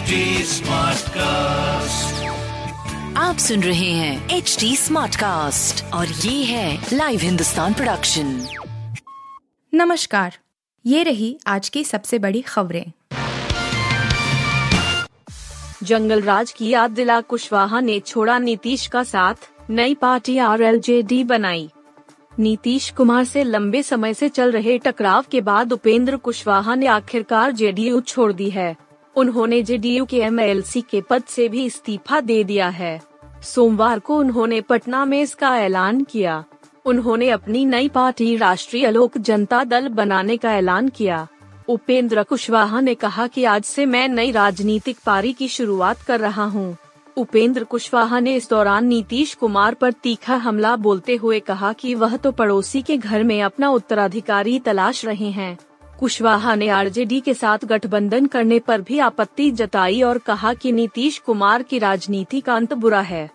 HD Smartcast. आप सुन रहे हैं एच डी स्मार्ट कास्ट और ये है लाइव हिंदुस्तान प्रोडक्शन नमस्कार ये रही आज की सबसे बड़ी खबरें। जंगल राज की याद दिला कुशवाहा ने छोड़ा नीतीश का साथ नई पार्टी आरएलजेडी बनाई। नीतीश कुमार से लंबे समय से चल रहे टकराव के बाद उपेंद्र कुशवाहा ने आखिरकार जेडीयू छोड़ दी है। उन्होंने जेडीयू के एमएलसी के पद से भी इस्तीफा दे दिया है। सोमवार को उन्होंने पटना में इसका ऐलान किया। उन्होंने अपनी नई पार्टी राष्ट्रीय लोक जनता दल बनाने का ऐलान किया। उपेंद्र कुशवाहा ने कहा कि आज से मैं नई राजनीतिक पारी की शुरुआत कर रहा हूँ। उपेंद्र कुशवाहा ने इस दौरान नीतीश कुमार पर तीखा हमला बोलते हुए कहा कि वह तो पड़ोसी के घर में अपना उत्तराधिकारी तलाश रहे हैं। कुशवाहा ने आरजेडी के साथ गठबंधन करने पर भी आपत्ति जताई और कहा कि नीतीश कुमार की राजनीति का अंत बुरा है।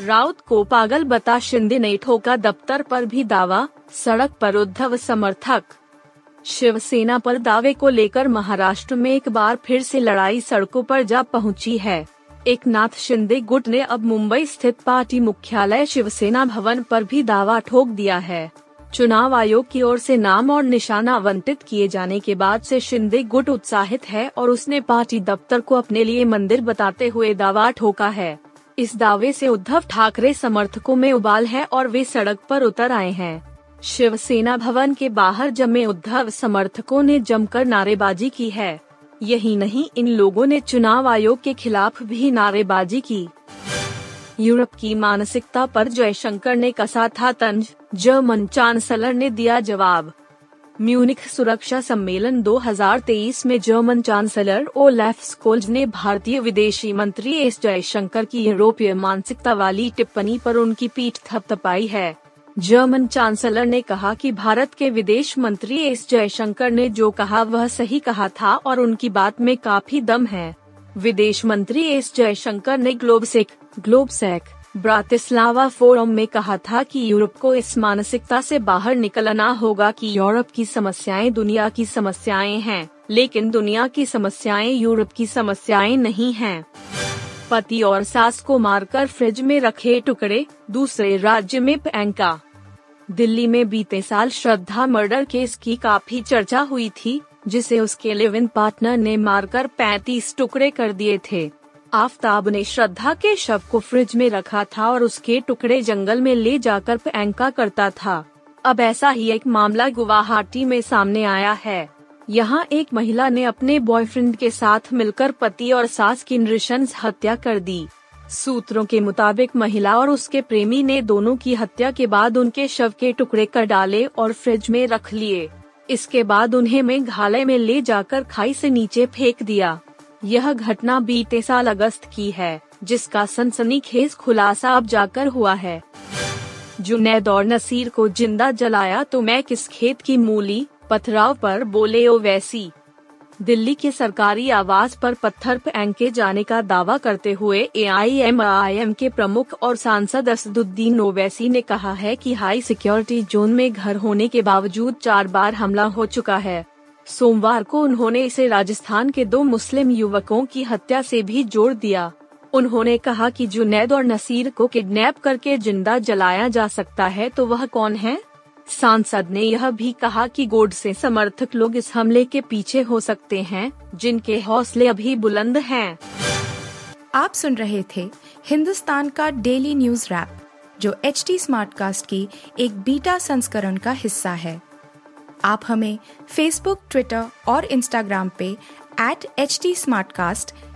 राउत को पागल बता शिंदे ने ठोका दफ्तर पर भी दावा, सड़क पर उद्धव समर्थक। शिवसेना पर दावे को लेकर महाराष्ट्र में एक बार फिर से लड़ाई सड़कों पर जा पहुँची है। एक नाथ शिंदे गुट ने अब मुंबई स्थित पार्टी मुख्यालय शिवसेना भवन पर भी दावा ठोक दिया है। चुनाव आयोग की ओर से नाम और निशाना आवंटित किए जाने के बाद से शिंदे गुट उत्साहित है और उसने पार्टी दफ्तर को अपने लिए मंदिर बताते हुए दावा ठोका है। इस दावे से उद्धव ठाकरे समर्थकों में उबाल है और वे सड़क पर उतर आए हैं। शिवसेना भवन के बाहर जमे उद्धव समर्थकों ने जमकर नारेबाजी की है। यही नहीं, इन लोगों ने चुनाव आयोग के खिलाफ भी नारेबाजी की। यूरोप की मानसिकता पर जयशंकर ने कसा था तंज? जर्मन चांसलर ने दिया जवाब। म्यूनिख सुरक्षा सम्मेलन 2023 में जर्मन चांसलर ओलेफ स्कोल्ज ने भारतीय विदेशी मंत्री एस जयशंकर की यूरोपीय मानसिकता वाली टिप्पणी पर उनकी पीठ थपथपाई है। जर्मन चांसलर ने कहा कि भारत के विदेश मंत्री एस जयशंकर ने जो कहा वह सही कहा था और उनकी बात में काफ़ी दम है। विदेश मंत्री एस जयशंकर ने ग्लोबसेक ग्लोबसेक ब्रातिस्लावा फोरम में कहा था कि यूरोप को इस मानसिकता से बाहर निकलना होगा कि यूरोप की समस्याएँ दुनिया की समस्याएँ हैं, लेकिन दुनिया की समस्याएँ यूरोप की समस्याएँ नहीं हैं। पति और सास को मारकर फ्रिज में रखे टुकड़े, दूसरे राज्य में प्रियंका दिल्ली में बीते साल श्रद्धा मर्डर केस की काफ़ी चर्चा हुई थी जिसे उसके लिव इन पार्टनर ने मारकर 35 टुकड़े कर दिए थे। आफ्ताब ने श्रद्धा के शव को फ्रिज में रखा था और उसके टुकड़े जंगल में ले जाकर प्रियंका करता था। अब ऐसा ही एक मामला गुवाहाटी में सामने आया है। यहाँ एक महिला ने अपने बॉयफ्रेंड के साथ मिलकर पति और सास की नृशंस हत्या कर दी। सूत्रों के मुताबिक महिला और उसके प्रेमी ने दोनों की हत्या के बाद उनके शव के टुकड़े कर डाले और फ्रिज में रख लिए। इसके बाद उन्हें मेघालय में ले जाकर खाई से नीचे फेंक दिया। यह घटना बीते साल अगस्त की है, जिसका सनसनीखेज खुलासा अब जाकर हुआ है। जुनैद और नसीर को ज़िंदा जलाया तो मैं किस खेत की मूली, पथराव पर बोले ओवैसी दिल्ली के सरकारी आवास पर पत्थर फेंके जाने का दावा करते हुए एआईएमआईएम के प्रमुख और सांसद असदुद्दीन ओवैसी ने कहा है कि हाई सिक्योरिटी जोन में घर होने के बावजूद चार बार हमला हो चुका है। सोमवार को उन्होंने इसे राजस्थान के दो मुस्लिम युवकों की हत्या से भी जोड़ दिया। उन्होंने कहा कि जुनैद और नसीर को किडनैप करके ज़िंदा जलाया जा सकता है तो वह कौन है? सांसद ने यह भी कहा कि गोड से समर्थक लोग इस हमले के पीछे हो सकते हैं, जिनके हौसले अभी बुलंद हैं। आप सुन रहे थे हिंदुस्तान का डेली न्यूज़ रैप, जो एच टी स्मार्ट कास्ट की एक बीटा संस्करण का हिस्सा है आप हमें फेसबुक ट्विटर और इंस्टाग्राम पे एट एच टी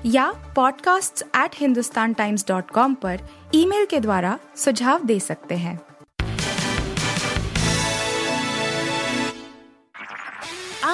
या podcasts@hindustantimes.com पर ईमेल के द्वारा सुझाव दे सकते हैं